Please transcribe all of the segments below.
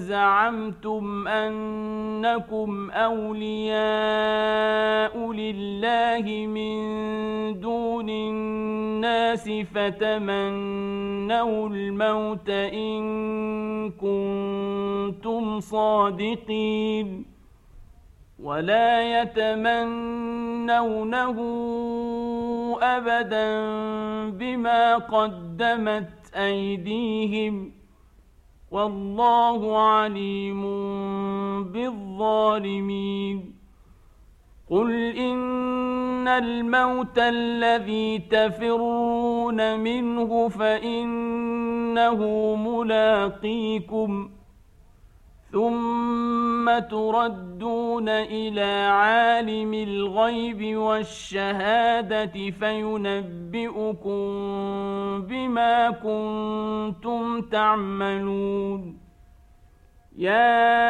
زعمتم أنكم أولياء لله من دون الناس فتمنوا الموت إن كنتم صادقين ولا يتمنونه أبدا بما قدمت أيديهم والله عليم بالظالمين. قل إن الموت الذي تفرون منه فإنه ملاقيكم. ثم تردون إلى عالم الغيب والشهادة فينبئكم بما كنتم تعملون. يا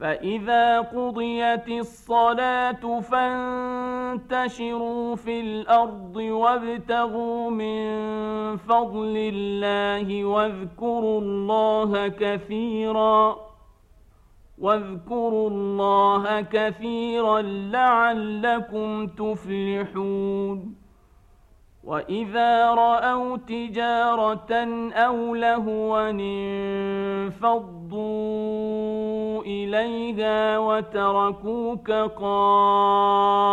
فإذا قضيت الصلاة فانتشروا في الأرض وابتغوا من فضل الله واذكروا الله كثيرا واذكروا الله كثيرا لعلكم تفلحون وإذا رأوا تجارة أو لهوا انفضوا إليها وتركوك قائما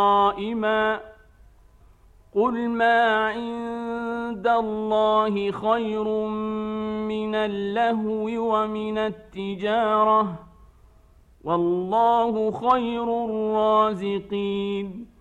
قل ما عند الله خير من اللهو ومن التجارة والله خير الرازقين